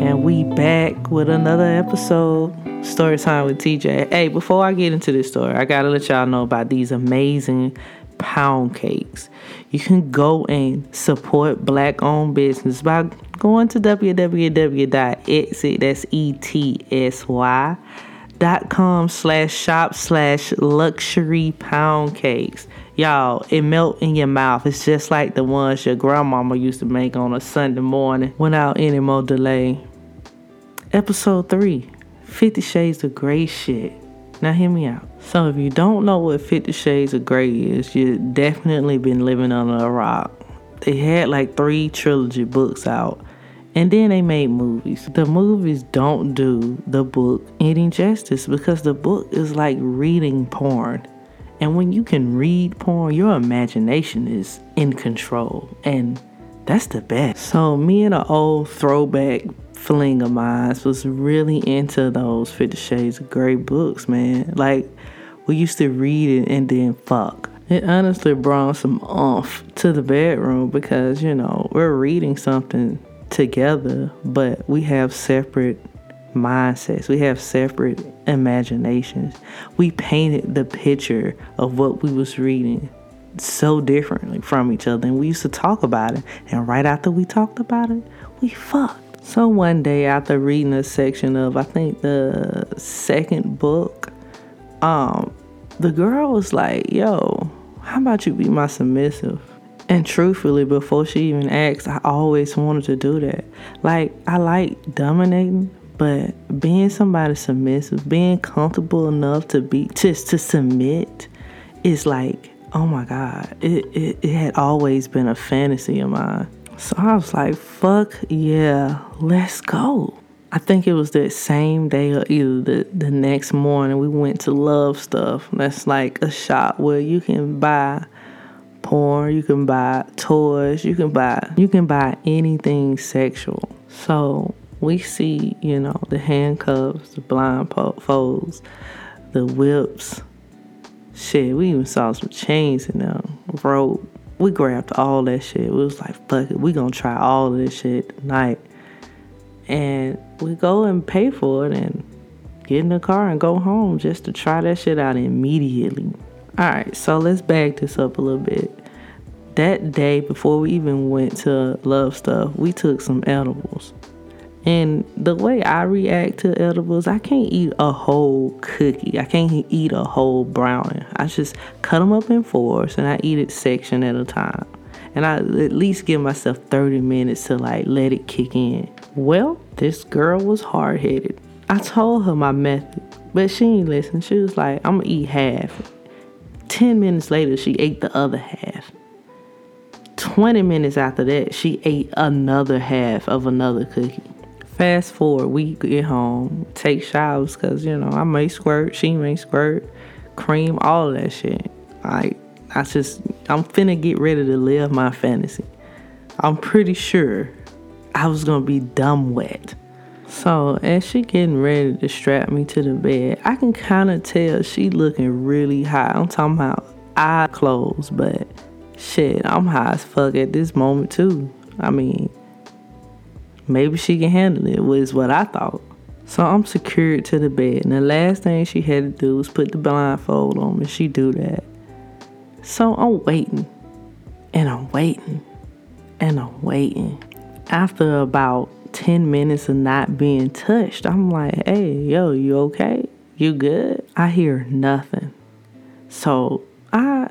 And we back with another episode. Story time with TJ. Hey, before I get into this story, I gotta let y'all know about these amazing pound cakes. You can go and support black owned business by going to www.etsy, that's E-T-S-Y, dot com slash shop slash luxury pound cakes. Y'all, it melt in your mouth. It's just like the ones your grandmama used to make on a Sunday morning without any more delay. Episode 3 50 Shades of Grey shit. Now, hear me out. So, if you don't know what 50 Shades of Grey is, you've definitely been living under a rock. They had like three trilogy books out, and then they made movies. The movies don't do the book any justice because the book is like reading porn. And when you can read porn, your imagination is in control. And that's the best. So, me and an old throwback fling of mine was really into those Fifty Shades of Grey books, man. Like, we used to read it and then fuck. It honestly brought some oomph to the bedroom because, you know, we're reading something together, but we have separate mindsets. We have separate imaginations. We painted the picture of what we was reading so differently from each other. And we used to talk about it. And right after we talked about it, we fucked. So one day after reading a section of I think the second book, um, the girl was like, yo, how about you be my submissive? And truthfully, before she even asked, I always wanted to do that. Like, I like dominating, but being somebody submissive, being comfortable enough to be just to submit is like, oh my God, it, it, it had always been a fantasy of mine. So I was like, fuck yeah, let's go. I think it was that same day or either the, the next morning we went to Love Stuff. That's like a shop where you can buy porn, you can buy toys, you can buy you can buy anything sexual. So we see, you know, the handcuffs, the blindfolds, the whips. Shit, we even saw some chains in there, rope. We grabbed all that shit. We was like, fuck it, we gonna try all of this shit tonight. And we go and pay for it and get in the car and go home just to try that shit out immediately. Alright, so let's back this up a little bit. That day before we even went to Love Stuff, we took some edibles. And the way I react to edibles, I can't eat a whole cookie. I can't eat a whole brownie. I just cut them up in fours and I eat it section at a time. And I at least give myself 30 minutes to like let it kick in. Well, this girl was hard headed. I told her my method, but she ain't listen. She was like, I'm gonna eat half. 10 minutes later, she ate the other half. 20 minutes after that, she ate another half of another cookie. Fast forward, we get home, take showers, cause you know I may squirt, she may squirt, cream, all that shit. Like I just, I'm finna get ready to live my fantasy. I'm pretty sure I was gonna be dumb wet. So as she getting ready to strap me to the bed, I can kind of tell she looking really high. I'm talking about eye closed, but shit, I'm high as fuck at this moment too. I mean, Maybe she can handle it, was what I thought. So I'm secured to the bed, and the last thing she had to do was put the blindfold on me. She do that. So I'm waiting, and I'm waiting, and I'm waiting. After about 10 minutes of not being touched, I'm like, hey, yo, you okay? You good? I hear nothing. So I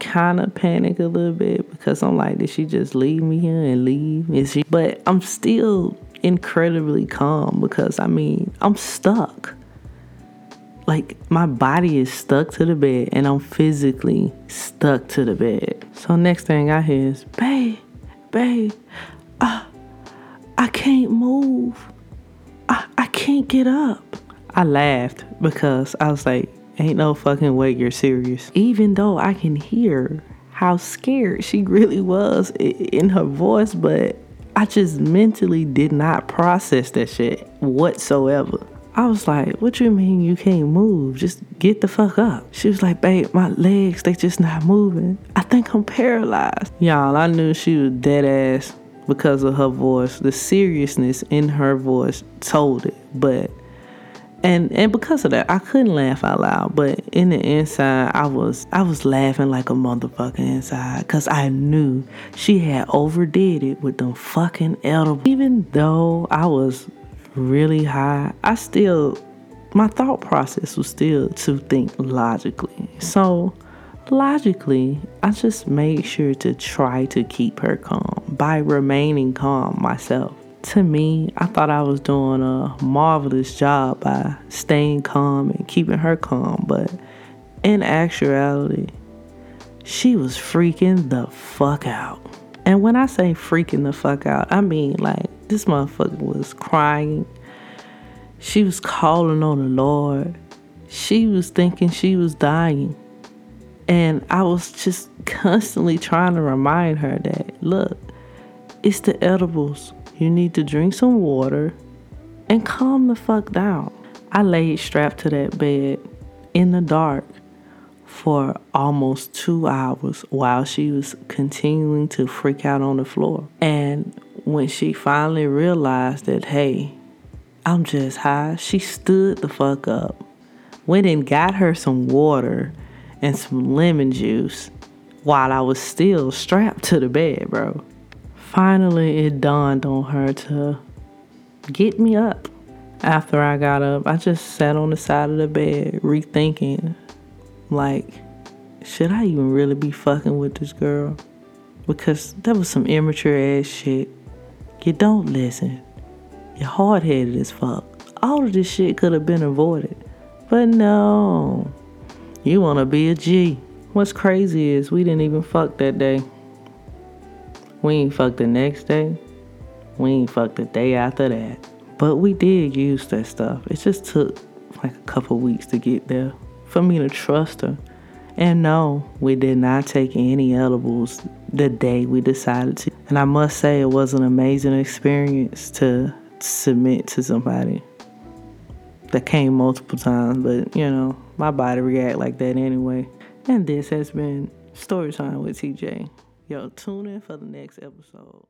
kind of panic a little bit because I'm like, did she just leave me here and leave? Is she? But I'm still incredibly calm because I mean, I'm stuck. Like my body is stuck to the bed and I'm physically stuck to the bed. So next thing I hear is, babe, babe, can't move. I, I can't get up. I laughed because I was like, Ain't no fucking way you're serious. Even though I can hear how scared she really was in her voice, but I just mentally did not process that shit whatsoever. I was like, what you mean you can't move? Just get the fuck up. She was like, babe, my legs, they just not moving. I think I'm paralyzed. Y'all, I knew she was dead ass because of her voice. The seriousness in her voice told it. But and and because of that, I couldn't laugh out loud. But in the inside, I was I was laughing like a motherfucker inside because I knew she had overdid it with them fucking edibles. Even though I was really high, I still my thought process was still to think logically. So logically, I just made sure to try to keep her calm by remaining calm myself. To me, I thought I was doing a marvelous job by staying calm and keeping her calm, but in actuality, she was freaking the fuck out. And when I say freaking the fuck out, I mean like this motherfucker was crying. She was calling on the Lord. She was thinking she was dying. And I was just constantly trying to remind her that, look, it's the edibles. You need to drink some water and calm the fuck down. I laid strapped to that bed in the dark for almost two hours while she was continuing to freak out on the floor. And when she finally realized that, hey, I'm just high, she stood the fuck up, went and got her some water and some lemon juice while I was still strapped to the bed, bro. Finally, it dawned on her to get me up. After I got up, I just sat on the side of the bed, rethinking, like, should I even really be fucking with this girl? Because that was some immature ass shit. You don't listen. You're hard headed as fuck. All of this shit could have been avoided. But no, you want to be a G. What's crazy is we didn't even fuck that day. We ain't fuck the next day. We ain't fuck the day after that. But we did use that stuff. It just took like a couple weeks to get there for me to trust her. And no, we did not take any edibles the day we decided to. And I must say, it was an amazing experience to submit to somebody that came multiple times, but you know, my body react like that anyway. And this has been Story Time with TJ. Yo, tune in for the next episode.